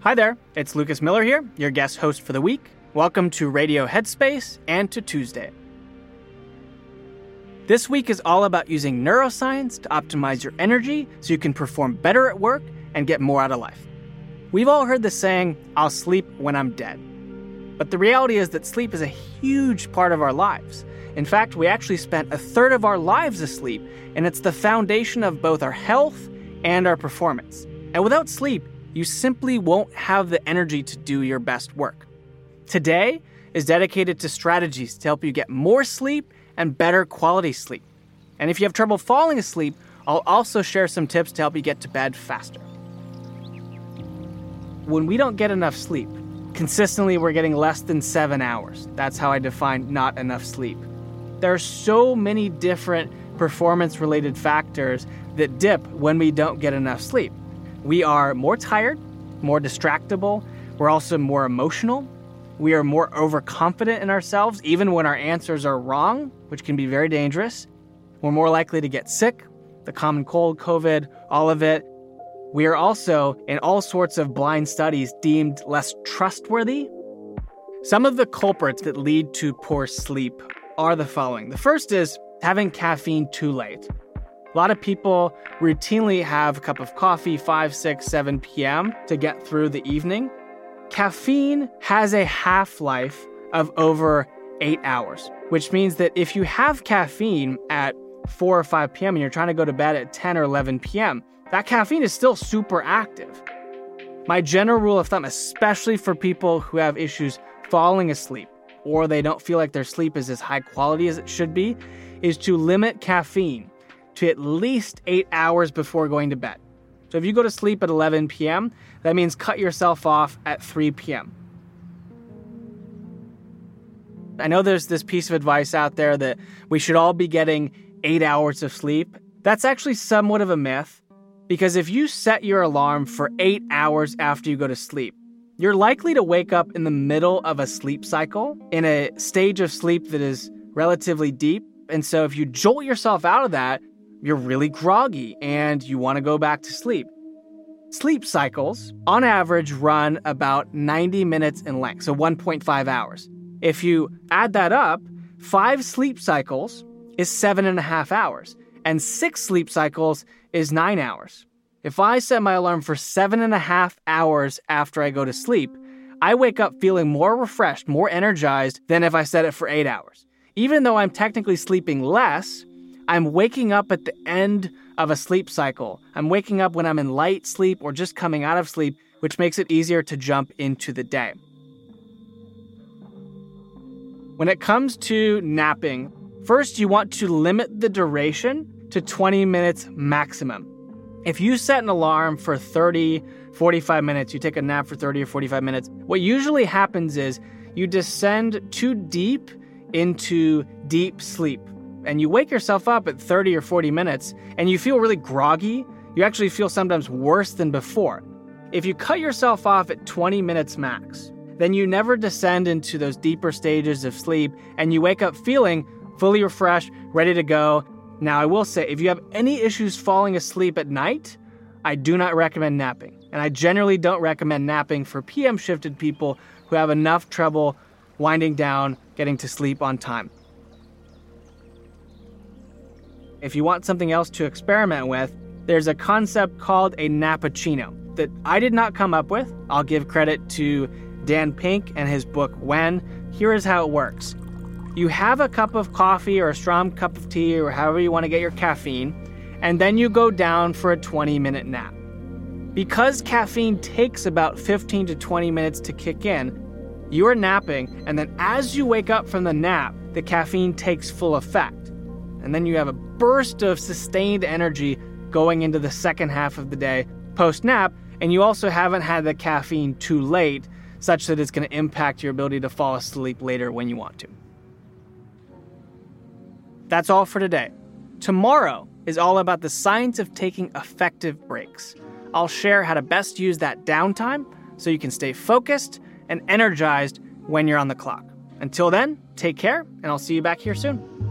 Hi there, it's Lucas Miller here, your guest host for the week. Welcome to Radio Headspace and to Tuesday. This week is all about using neuroscience to optimize your energy so you can perform better at work and get more out of life. We've all heard the saying, I'll sleep when I'm dead. But the reality is that sleep is a huge part of our lives. In fact, we actually spent a third of our lives asleep, and it's the foundation of both our health and our performance. And without sleep, you simply won't have the energy to do your best work. Today is dedicated to strategies to help you get more sleep and better quality sleep. And if you have trouble falling asleep, I'll also share some tips to help you get to bed faster when we don't get enough sleep, consistently we're getting less than seven hours. That's how I define not enough sleep. There are so many different performance related factors that dip when we don't get enough sleep. We are more tired, more distractible, we're also more emotional, we are more overconfident in ourselves, even when our answers are wrong, which can be very dangerous. We're more likely to get sick, the common cold, COVID, all of it. We are also, in all sorts of blind studies, deemed less trustworthy. Some of the culprits that lead to poor sleep are the following. The first is having caffeine too late. A lot of people routinely have a cup of coffee 5, 6, 7 p.m. to get through the evening. Caffeine has a half life of over 8 hours, which means that if you have caffeine at 4 or 5 p.m. and you're trying to go to bed at 10 or 11 p.m., that caffeine is still super active. My general rule of thumb, especially for people who have issues falling asleep or they don't feel like their sleep is as high quality as it should be, is to limit caffeine to at least eight hours before going to bed. So if you go to sleep at 11 p.m., that means cut yourself off at 3 p.m. I know there's this piece of advice out there that we should all be getting eight hours of sleep. That's actually somewhat of a myth. Because if you set your alarm for eight hours after you go to sleep, you're likely to wake up in the middle of a sleep cycle in a stage of sleep that is relatively deep. And so if you jolt yourself out of that, you're really groggy and you want to go back to sleep. Sleep cycles, on average, run about 90 minutes in length, so 1.5 hours. If you add that up, five sleep cycles is seven and a half hours, and six sleep cycles is nine hours. If I set my alarm for seven and a half hours after I go to sleep, I wake up feeling more refreshed, more energized than if I set it for eight hours. Even though I'm technically sleeping less, I'm waking up at the end of a sleep cycle. I'm waking up when I'm in light sleep or just coming out of sleep, which makes it easier to jump into the day. When it comes to napping, first you want to limit the duration to 20 minutes maximum. If you set an alarm for 30, 45 minutes, you take a nap for 30 or 45 minutes, what usually happens is you descend too deep into deep sleep. And you wake yourself up at 30 or 40 minutes and you feel really groggy. You actually feel sometimes worse than before. If you cut yourself off at 20 minutes max, then you never descend into those deeper stages of sleep and you wake up feeling fully refreshed, ready to go, now, I will say, if you have any issues falling asleep at night, I do not recommend napping. And I generally don't recommend napping for PM shifted people who have enough trouble winding down, getting to sleep on time. If you want something else to experiment with, there's a concept called a nappuccino that I did not come up with. I'll give credit to Dan Pink and his book When. Here is how it works you have a cup of coffee or a strong cup of tea or however you want to get your caffeine, and then you go down for a 20 minute nap. Because caffeine takes about 15 to 20 minutes to kick in, you are napping, and then as you wake up from the nap, the caffeine takes full effect. And then you have a burst of sustained energy going into the second half of the day post nap, and you also haven't had the caffeine too late, such that it's going to impact your ability to fall asleep later when you want to. That's all for today. Tomorrow is all about the science of taking effective breaks. I'll share how to best use that downtime so you can stay focused and energized when you're on the clock. Until then, take care, and I'll see you back here soon.